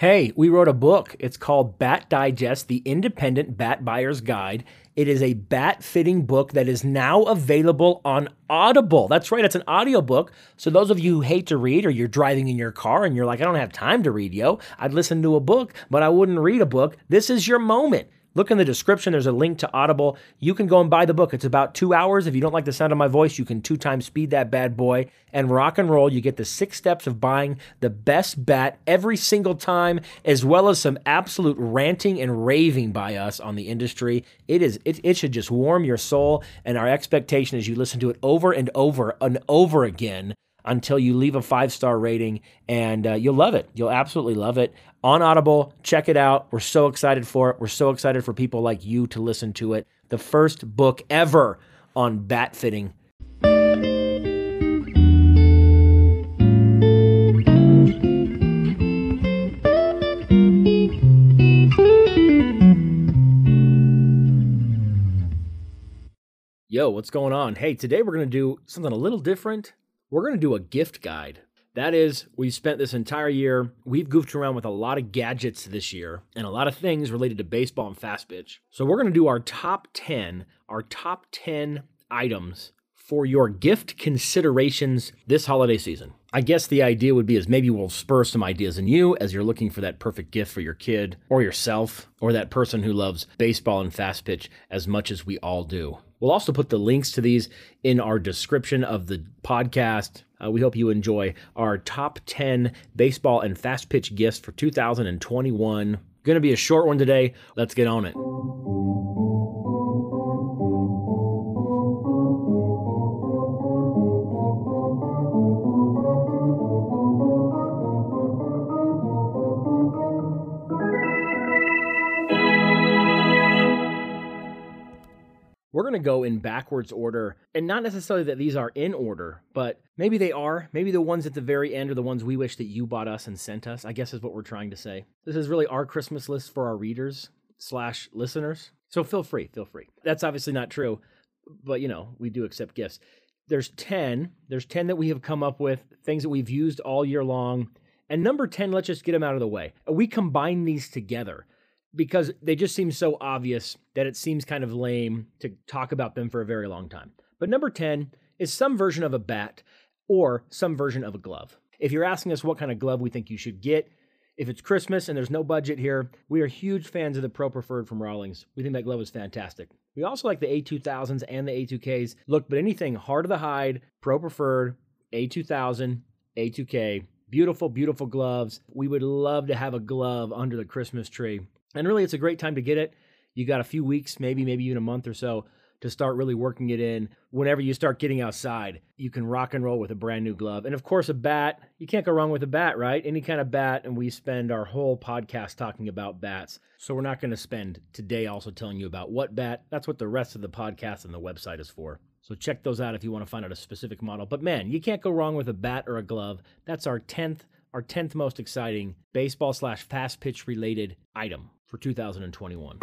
Hey, we wrote a book. It's called Bat Digest, the Independent Bat Buyer's Guide. It is a bat fitting book that is now available on Audible. That's right, it's an audiobook. So, those of you who hate to read or you're driving in your car and you're like, I don't have time to read, yo, I'd listen to a book, but I wouldn't read a book. This is your moment. Look in the description. There's a link to Audible. You can go and buy the book. It's about two hours. If you don't like the sound of my voice, you can two times speed that bad boy and rock and roll. You get the six steps of buying the best bat every single time, as well as some absolute ranting and raving by us on the industry. It is it, it should just warm your soul. And our expectation is you listen to it over and over and over again until you leave a five star rating, and uh, you'll love it. You'll absolutely love it. On Audible, check it out. We're so excited for it. We're so excited for people like you to listen to it. The first book ever on bat fitting. Yo, what's going on? Hey, today we're going to do something a little different we're going to do a gift guide. That is, we've spent this entire year, we've goofed around with a lot of gadgets this year and a lot of things related to baseball and fast pitch. So we're going to do our top 10, our top 10 items for your gift considerations this holiday season. I guess the idea would be is maybe we'll spur some ideas in you as you're looking for that perfect gift for your kid or yourself or that person who loves baseball and fast pitch as much as we all do. We'll also put the links to these in our description of the podcast. Uh, we hope you enjoy our top 10 baseball and fast pitch gifts for 2021. Going to be a short one today. Let's get on it. We're going to go in backwards order, and not necessarily that these are in order, but maybe they are. Maybe the ones at the very end are the ones we wish that you bought us and sent us, I guess is what we're trying to say. This is really our Christmas list for our readers slash listeners. So feel free, feel free. That's obviously not true, but you know, we do accept gifts. There's 10. There's 10 that we have come up with, things that we've used all year long. And number 10, let's just get them out of the way. We combine these together because they just seem so obvious that it seems kind of lame to talk about them for a very long time. But number 10 is some version of a bat or some version of a glove. If you're asking us what kind of glove we think you should get, if it's Christmas and there's no budget here, we are huge fans of the Pro Preferred from Rawlings. We think that glove is fantastic. We also like the A2000s and the A2Ks. Look, but anything hard to the hide, Pro Preferred, A2000, A2K, beautiful, beautiful gloves. We would love to have a glove under the Christmas tree. And really, it's a great time to get it. You got a few weeks, maybe, maybe even a month or so to start really working it in. Whenever you start getting outside, you can rock and roll with a brand new glove. And of course, a bat, you can't go wrong with a bat, right? Any kind of bat. And we spend our whole podcast talking about bats. So we're not going to spend today also telling you about what bat. That's what the rest of the podcast and the website is for. So check those out if you want to find out a specific model. But man, you can't go wrong with a bat or a glove. That's our 10th, our 10th most exciting baseball slash fast pitch related item for 2021.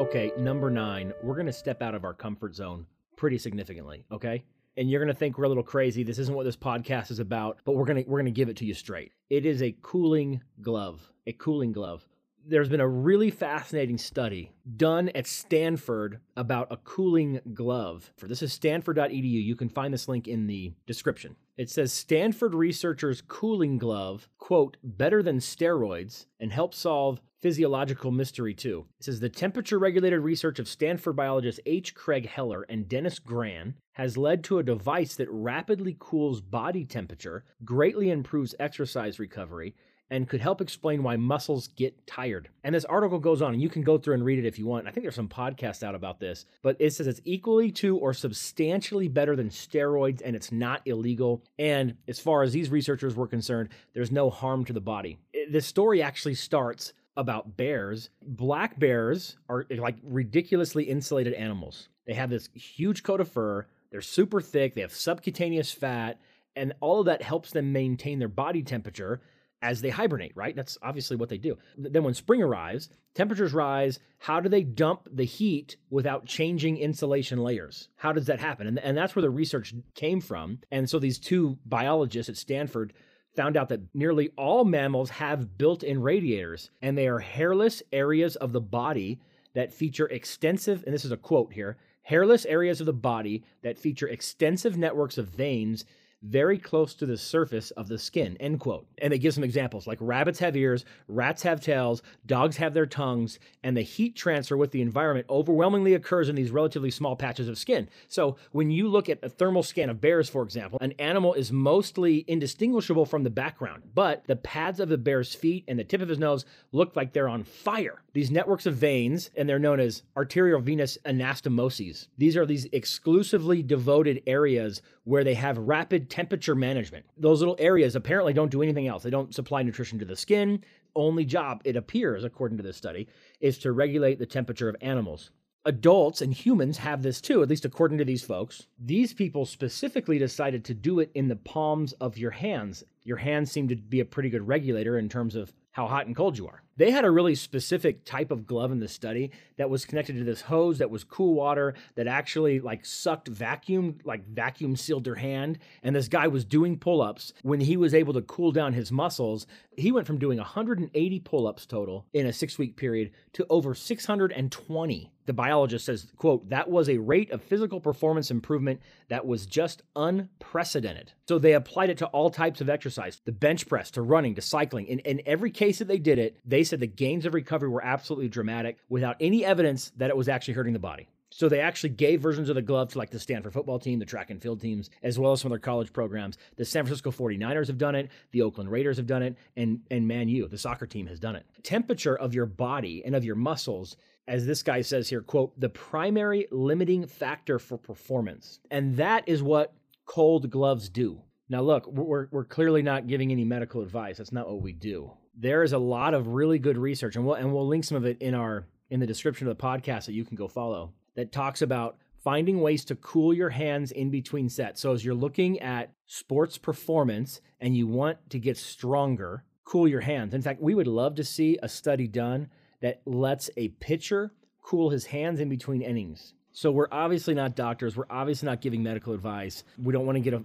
Okay, number nine, we're going to step out of our comfort zone pretty significantly, okay? And you're going to think we're a little crazy. This isn't what this podcast is about, but we're going to we're going to give it to you straight. It is a cooling glove, a cooling glove. There's been a really fascinating study done at Stanford about a cooling glove. For this is stanford.edu. You can find this link in the description. It says Stanford researchers' cooling glove, quote, better than steroids and help solve physiological mystery too. It says the temperature regulated research of Stanford biologists H. Craig Heller and Dennis Grahn has led to a device that rapidly cools body temperature, greatly improves exercise recovery, and could help explain why muscles get tired. And this article goes on, and you can go through and read it if you want. I think there's some podcasts out about this, but it says it's equally to or substantially better than steroids, and it's not illegal. And as far as these researchers were concerned, there's no harm to the body. This story actually starts about bears. Black bears are like ridiculously insulated animals. They have this huge coat of fur, they're super thick, they have subcutaneous fat, and all of that helps them maintain their body temperature as they hibernate, right? That's obviously what they do. Then when spring arrives, temperatures rise. How do they dump the heat without changing insulation layers? How does that happen? And, and that's where the research came from. And so these two biologists at Stanford found out that nearly all mammals have built in radiators, and they are hairless areas of the body that feature extensive, and this is a quote here hairless areas of the body that feature extensive networks of veins very close to the surface of the skin, end quote. And they give some examples like rabbits have ears, rats have tails, dogs have their tongues, and the heat transfer with the environment overwhelmingly occurs in these relatively small patches of skin. So when you look at a thermal scan of bears, for example, an animal is mostly indistinguishable from the background, but the pads of the bear's feet and the tip of his nose look like they're on fire. These networks of veins, and they're known as arteriovenous anastomoses, these are these exclusively devoted areas where they have rapid temperature management. Those little areas apparently don't do anything else. They don't supply nutrition to the skin. Only job, it appears, according to this study, is to regulate the temperature of animals. Adults and humans have this too, at least according to these folks. These people specifically decided to do it in the palms of your hands. Your hands seem to be a pretty good regulator in terms of how hot and cold you are. They had a really specific type of glove in the study that was connected to this hose that was cool water that actually like sucked vacuum, like vacuum sealed their hand. And this guy was doing pull ups. When he was able to cool down his muscles, he went from doing 180 pull ups total in a six week period to over 620 the biologist says quote that was a rate of physical performance improvement that was just unprecedented. So they applied it to all types of exercise the bench press to running to cycling. In, in every case that they did it they said the gains of recovery were absolutely dramatic without any evidence that it was actually hurting the body. So they actually gave versions of the glove to like the Stanford football team, the track and field teams, as well as some of their college programs. The San Francisco 49ers have done it, the Oakland Raiders have done it, and and Man U, the soccer team has done it. Temperature of your body and of your muscles as this guy says here, quote, the primary limiting factor for performance. And that is what cold gloves do. Now, look, we're, we're clearly not giving any medical advice. That's not what we do. There is a lot of really good research, and we'll, and we'll link some of it in our in the description of the podcast that you can go follow that talks about finding ways to cool your hands in between sets. So as you're looking at sports performance and you want to get stronger, cool your hands. In fact, we would love to see a study done that lets a pitcher cool his hands in between innings. So we're obviously not doctors. We're obviously not giving medical advice. We don't want to get an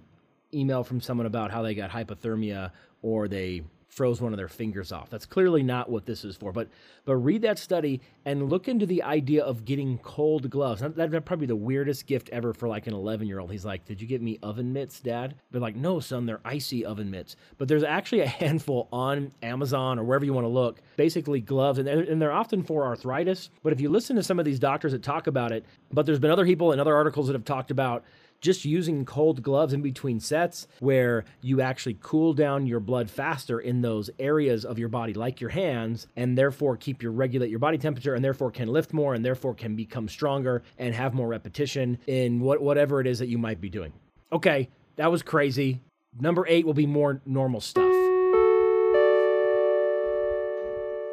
email from someone about how they got hypothermia or they froze one of their fingers off. That's clearly not what this is for. But but read that study and look into the idea of getting cold gloves. That'd probably be the weirdest gift ever for like an 11 year old. He's like, "Did you get me oven mitts, Dad?" But like, "No, son, they're icy oven mitts." But there's actually a handful on Amazon or wherever you want to look. Basically, gloves, and and they're often for arthritis. But if you listen to some of these doctors that talk about it, but there's been other people and other articles that have talked about just using cold gloves in between sets where you actually cool down your blood faster in those areas of your body like your hands and therefore keep your regulate your body temperature and therefore can lift more and therefore can become stronger and have more repetition in what whatever it is that you might be doing. Okay, that was crazy. Number 8 will be more normal stuff.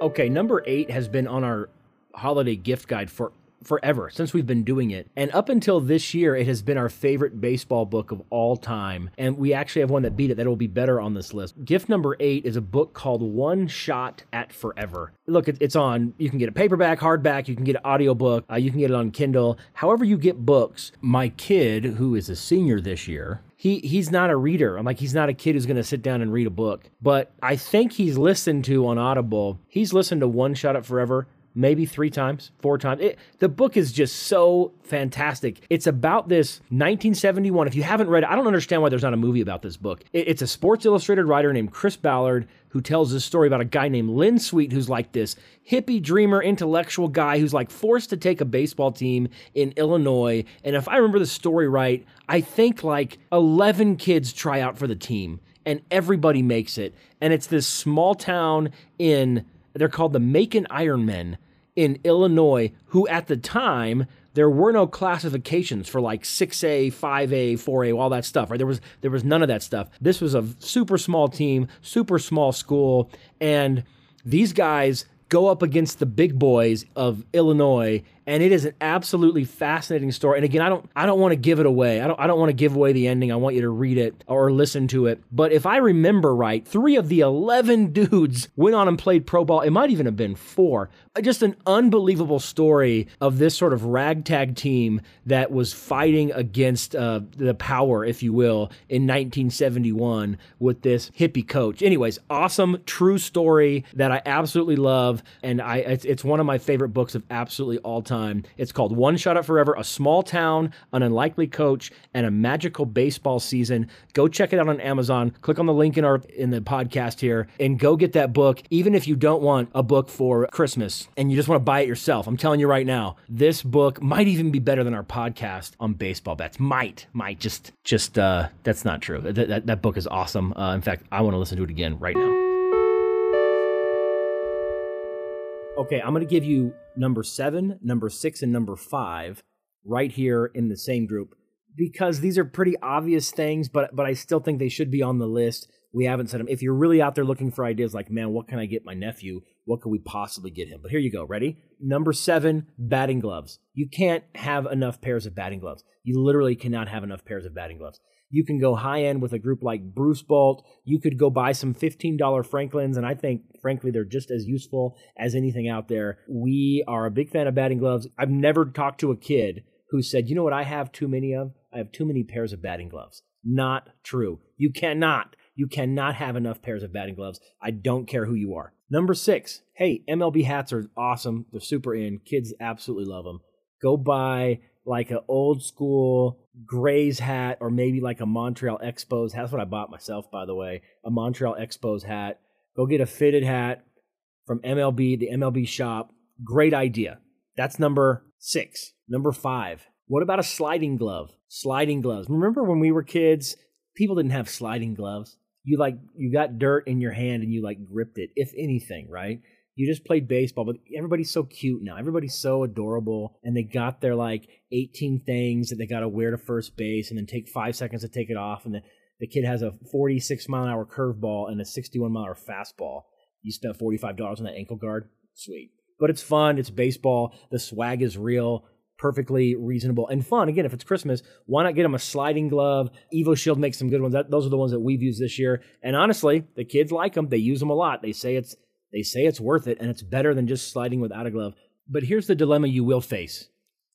Okay, number 8 has been on our holiday gift guide for forever since we've been doing it. And up until this year, it has been our favorite baseball book of all time. And we actually have one that beat it that will be better on this list. Gift number eight is a book called One Shot at Forever. Look, it's on, you can get a paperback, hardback, you can get an audiobook, uh, you can get it on Kindle. However, you get books. My kid, who is a senior this year, he he's not a reader. I'm like he's not a kid who's going to sit down and read a book. But I think he's listened to on Audible. He's listened to One Shot at Forever maybe three times, four times. It, the book is just so fantastic. It's about this 1971. If you haven't read it, I don't understand why there's not a movie about this book. It, it's a Sports Illustrated writer named Chris Ballard who tells this story about a guy named Lynn Sweet who's like this hippie dreamer intellectual guy who's like forced to take a baseball team in Illinois. And if I remember the story right, I think like 11 kids try out for the team and everybody makes it. And it's this small town in they're called the Macon Ironmen in Illinois, who at the time there were no classifications for like 6A, 5A, 4A, all that stuff, right? There was there was none of that stuff. This was a super small team, super small school, and these guys go up against the big boys of Illinois and it is an absolutely fascinating story. And again, I don't I don't want to give it away. I don't I don't want to give away the ending. I want you to read it or listen to it. But if I remember right, three of the eleven dudes went on and played pro ball. It might even have been four. Just an unbelievable story of this sort of ragtag team that was fighting against uh, the power, if you will, in 1971 with this hippie coach. Anyways, awesome, true story that I absolutely love, and I it's, it's one of my favorite books of absolutely all time. It's called One Shot at Forever: A Small Town, an Unlikely Coach, and a Magical Baseball Season. Go check it out on Amazon. Click on the link in our in the podcast here, and go get that book. Even if you don't want a book for Christmas and you just want to buy it yourself, I'm telling you right now, this book might even be better than our podcast on baseball bets. Might, might just, just uh, that's not true. That, that, that book is awesome. Uh, in fact, I want to listen to it again right now. Okay, I'm going to give you number seven, number six, and number five right here in the same group because these are pretty obvious things, but but I still think they should be on the list. We haven't said them. If you're really out there looking for ideas, like man, what can I get my nephew? What could we possibly get him? But here you go. Ready? Number seven, batting gloves. You can't have enough pairs of batting gloves. You literally cannot have enough pairs of batting gloves. You can go high end with a group like Bruce Bolt. You could go buy some $15 Franklins, and I think, frankly, they're just as useful as anything out there. We are a big fan of batting gloves. I've never talked to a kid who said, you know what I have too many of? I have too many pairs of batting gloves. Not true. You cannot. You cannot have enough pairs of batting gloves. I don't care who you are. Number six, hey, MLB hats are awesome. They're super in. Kids absolutely love them. Go buy like an old school Grays hat or maybe like a Montreal Expos. That's what I bought myself, by the way. A Montreal Expos hat. Go get a fitted hat from MLB, the MLB shop. Great idea. That's number six. Number five. What about a sliding glove? Sliding gloves. Remember when we were kids, people didn't have sliding gloves. You like you got dirt in your hand and you like gripped it, if anything, right? You just played baseball, but everybody's so cute now. Everybody's so adorable, and they got their like 18 things that they got to wear to first base, and then take five seconds to take it off, and the, the kid has a 46 mile an hour curveball and a 61 mile an hour fastball. You spent 45 dollars on that ankle guard, sweet. But it's fun. It's baseball. The swag is real perfectly reasonable and fun. Again, if it's Christmas, why not get them a sliding glove? EvoShield makes some good ones. That, those are the ones that we've used this year. And honestly, the kids like them. They use them a lot. They say it's they say it's worth it and it's better than just sliding without a glove. But here's the dilemma you will face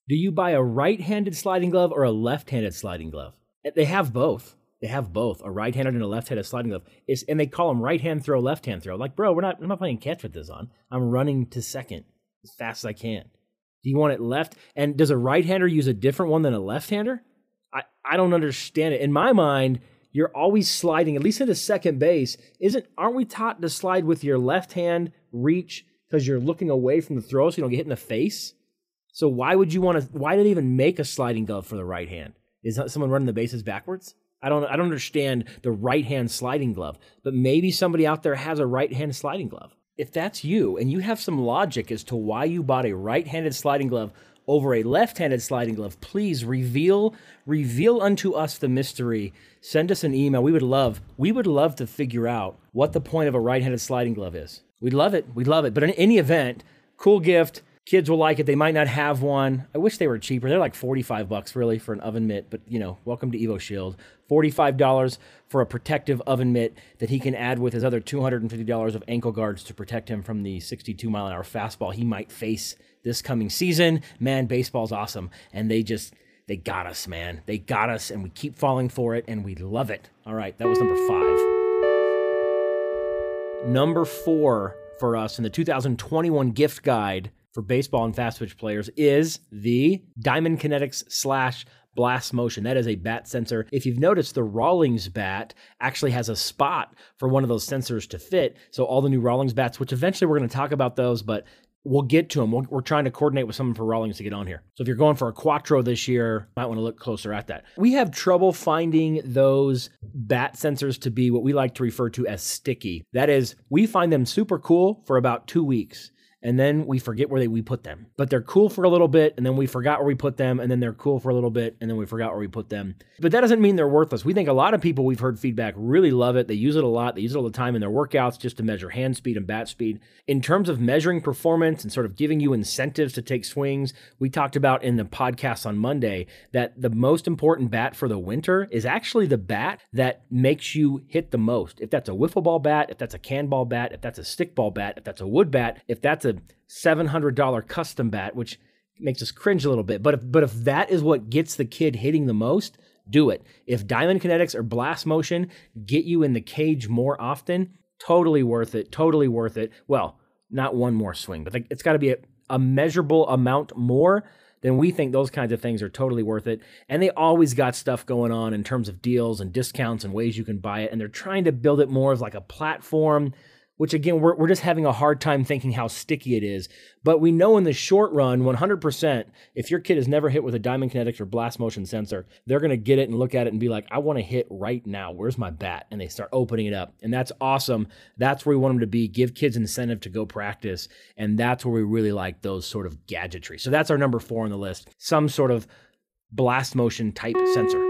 Do you buy a right handed sliding glove or a left handed sliding glove? Eh, they have both. They have both a right handed and a left handed sliding glove. It's, and they call them right hand throw, left hand throw. Like, bro, we're not, I'm not playing catch with this on. I'm running to second as fast as I can. Do you want it left? And does a right hander use a different one than a left hander? I, I don't understand it. In my mind, you're always sliding, at least into second base. Isn't aren't we taught to slide with your left hand reach because you're looking away from the throw so you don't get hit in the face? So why would you want to? Why did they even make a sliding glove for the right hand? Is someone running the bases backwards? I don't. I don't understand the right hand sliding glove. But maybe somebody out there has a right hand sliding glove. If that's you and you have some logic as to why you bought a right handed sliding glove over a left-handed sliding glove, please reveal reveal unto us the mystery. Send us an email. We would love we would love to figure out what the point of a right-handed sliding glove is. We'd love it. We'd love it. But in any event, cool gift. Kids will like it. They might not have one. I wish they were cheaper. They're like 45 bucks really for an oven mitt, but you know, welcome to EvoShield $45 for a protective oven mitt that he can add with his other $250 of ankle guards to protect him from the 62 mile an hour fastball he might face this coming season. Man, baseball's awesome. And they just, they got us, man. They got us, and we keep falling for it, and we love it. All right, that was number five. Number four for us in the 2021 gift guide for baseball and fast pitch players is the Diamond Kinetics slash blast motion. That is a bat sensor. If you've noticed, the Rawlings bat actually has a spot for one of those sensors to fit. So all the new Rawlings bats, which eventually we're going to talk about those, but we'll get to them. we we are trying to coordinate with someone for Rawlings to get on here. So if you're going for a Quatro this year, might want to look closer at that. We have trouble finding those bat sensors to be what we like to refer to as sticky. That is, we find them super cool for about two weeks and then we forget where they, we put them. But they're cool for a little bit, and then we forgot where we put them, and then they're cool for a little bit, and then we forgot where we put them. But that doesn't mean they're worthless. We think a lot of people we've heard feedback really love it. They use it a lot. They use it all the time in their workouts just to measure hand speed and bat speed. In terms of measuring performance and sort of giving you incentives to take swings, we talked about in the podcast on Monday that the most important bat for the winter is actually the bat that makes you hit the most. If that's a wiffle ball bat, if that's a can ball bat, if that's a stick ball bat, if that's a wood bat, if that's a $700 custom bat, which makes us cringe a little bit. But if, but if that is what gets the kid hitting the most, do it. If Diamond Kinetics or Blast Motion get you in the cage more often, totally worth it. Totally worth it. Well, not one more swing, but it's got to be a, a measurable amount more then we think those kinds of things are totally worth it. And they always got stuff going on in terms of deals and discounts and ways you can buy it. And they're trying to build it more as like a platform which again, we're, we're just having a hard time thinking how sticky it is. But we know in the short run, 100%, if your kid has never hit with a Diamond Kinetics or Blast Motion sensor, they're going to get it and look at it and be like, I want to hit right now. Where's my bat? And they start opening it up. And that's awesome. That's where we want them to be. Give kids incentive to go practice. And that's where we really like those sort of gadgetry. So that's our number four on the list some sort of blast motion type sensor.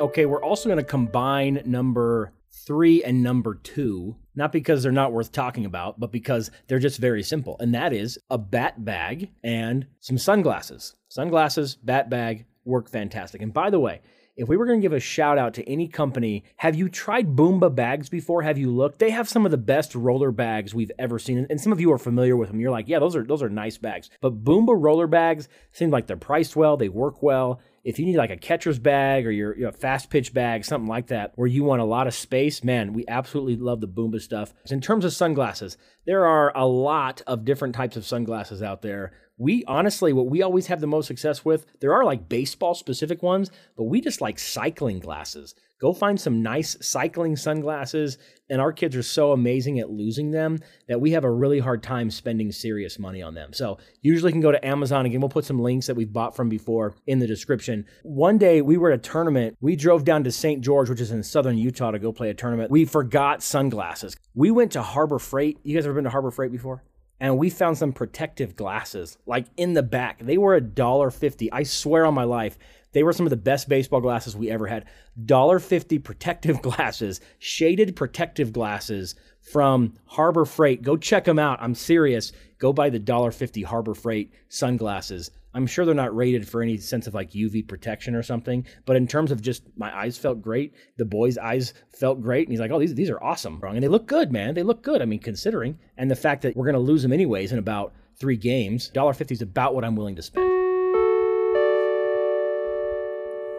Okay, we're also going to combine number three and number two, not because they're not worth talking about, but because they're just very simple. And that is a bat bag and some sunglasses. Sunglasses, bat bag work fantastic. And by the way, if we were going to give a shout out to any company, have you tried Boombah bags before? Have you looked? They have some of the best roller bags we've ever seen, and some of you are familiar with them. You're like, yeah, those are those are nice bags. But Boombah roller bags seem like they're priced well, they work well, if you need like a catcher's bag or your fast pitch bag, something like that, where you want a lot of space, man, we absolutely love the Boombah stuff. In terms of sunglasses, there are a lot of different types of sunglasses out there. We honestly, what we always have the most success with, there are like baseball specific ones, but we just like cycling glasses. Go find some nice cycling sunglasses. And our kids are so amazing at losing them that we have a really hard time spending serious money on them. So, usually can go to Amazon. Again, we'll put some links that we've bought from before in the description. One day we were at a tournament. We drove down to St. George, which is in southern Utah, to go play a tournament. We forgot sunglasses. We went to Harbor Freight. You guys ever been to Harbor Freight before? And we found some protective glasses like in the back they were a dollar fifty i swear on my life they were some of the best baseball glasses we ever had. $1.50 protective glasses, shaded protective glasses from Harbor Freight. Go check them out. I'm serious. Go buy the $1.50 Harbor Freight sunglasses. I'm sure they're not rated for any sense of like UV protection or something, but in terms of just my eyes felt great. The boy's eyes felt great, and he's like, "Oh, these these are awesome, and they look good, man. They look good. I mean, considering and the fact that we're gonna lose them anyways in about three games, $1.50 is about what I'm willing to spend."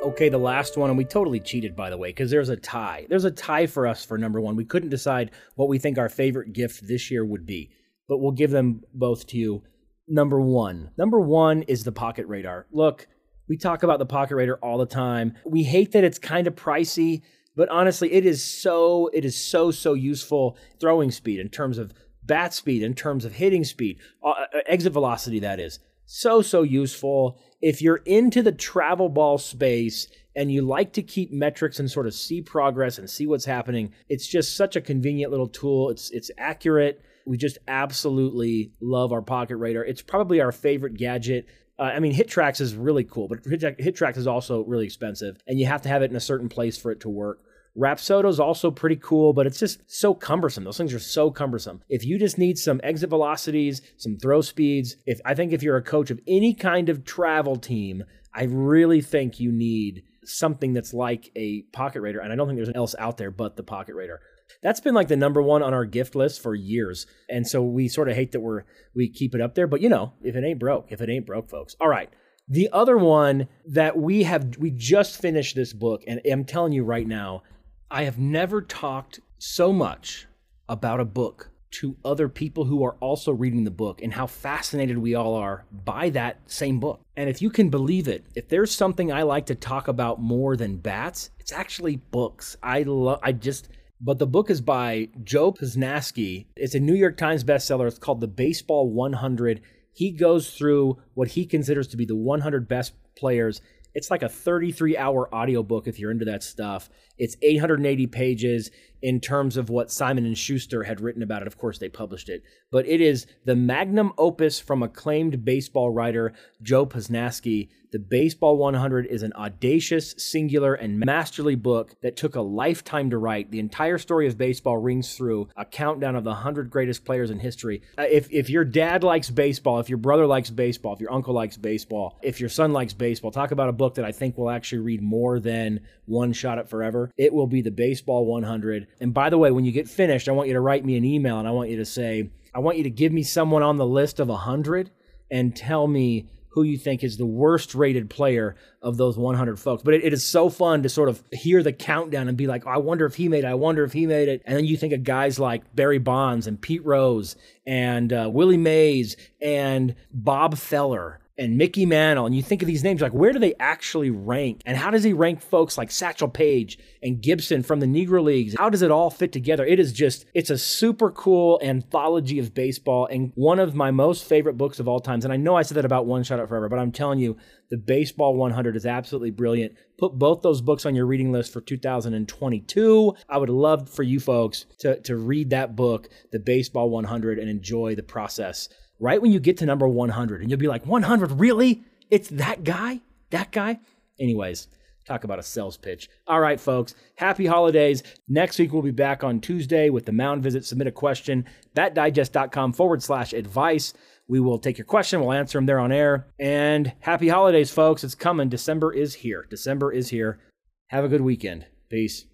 okay, the last one, and we totally cheated, by the way, because there's a tie. There's a tie for us for number one. We couldn't decide what we think our favorite gift this year would be, but we'll give them both to you. Number one. Number one is the Pocket Radar. Look, we talk about the Pocket Radar all the time. We hate that it's kind of pricey, but honestly, it is so, it is so, so useful throwing speed in terms of bat speed, in terms of hitting speed, uh, uh exit velocity, that is so, so useful. If you're into the travel ball space and you like to keep metrics and sort of see progress and see what's happening, it's just such a convenient little tool. It's it's accurate. We just absolutely love our Pocket Radar. It's probably our favorite gadget. Uh, I mean, HitTrax is really cool, but HitTrax is also really expensive, and you have to have it in a certain place for it to work. Rapsodo is also pretty cool, but it's just so cumbersome. Those things are so cumbersome. If you just need some exit velocities, some throw speeds, if I think if you're a coach of any kind of travel team, I really think you need something that's like a pocket radar. And I don't think there's else out there but the pocket radar. That's been like the number one on our gift list for years. And so we sort of hate that we're we keep it up there. But you know, if it ain't broke, if it ain't broke, folks. All right. The other one that we have we just finished this book, and I'm telling you right now, I have never talked so much about a book to other people who are also reading the book and how fascinated we all are by that same book. And if you can believe it, if there's something I like to talk about more than bats, it's actually books. I love I just but the book is by Joe Posnanski. It's a New York Times bestseller. It's called The Baseball 100. He goes through what he considers to be the 100 best players it's like a 33 hour audiobook if you're into that stuff. It's 880 pages in terms of what Simon and Schuster had written about it. Of course, they published it, but it is the magnum opus from acclaimed baseball writer Joe Posnanski the Baseball 100 is an audacious, singular, and masterly book that took a lifetime to write. The entire story of baseball rings through a countdown of the 100 greatest players in history. Uh, if, if your dad likes baseball, if your brother likes baseball, if your uncle likes baseball, if your son likes baseball, talk about a book that I think will actually read more than One Shot at Forever. It will be the Baseball 100. And by the way, when you get finished, I want you to write me an email and I want you to say, I want you to give me someone on the list of 100 and tell me who you think is the worst rated player of those 100 folks. But it, it is so fun to sort of hear the countdown and be like, oh, I wonder if he made it. I wonder if he made it. And then you think of guys like Barry Bonds and Pete Rose and uh, Willie Mays and Bob Feller and Mickey Mantle, and you think of these names, like where do they actually rank? And how does he rank folks like Satchel Paige and Gibson from the Negro Leagues? How does it all fit together? It is just, it's a super cool anthology of baseball and one of my most favorite books of all times. And I know I said that about One Shot at Forever, but I'm telling you, the Baseball 100 is absolutely brilliant. Put both those books on your reading list for 2022. I would love for you folks to, to read that book, The Baseball 100, and enjoy the process right when you get to number 100 and you'll be like 100 really? It's that guy? That guy? Anyways talk about a sales pitch. All right folks happy holidays. Next week we'll be back on tuesday with the mound visit. Submit a question batdigest.com forward slash advice. We will take your question we'll answer them there on air. And happy holidays folks. It's coming. December is here. December is here. Have a good weekend. Peace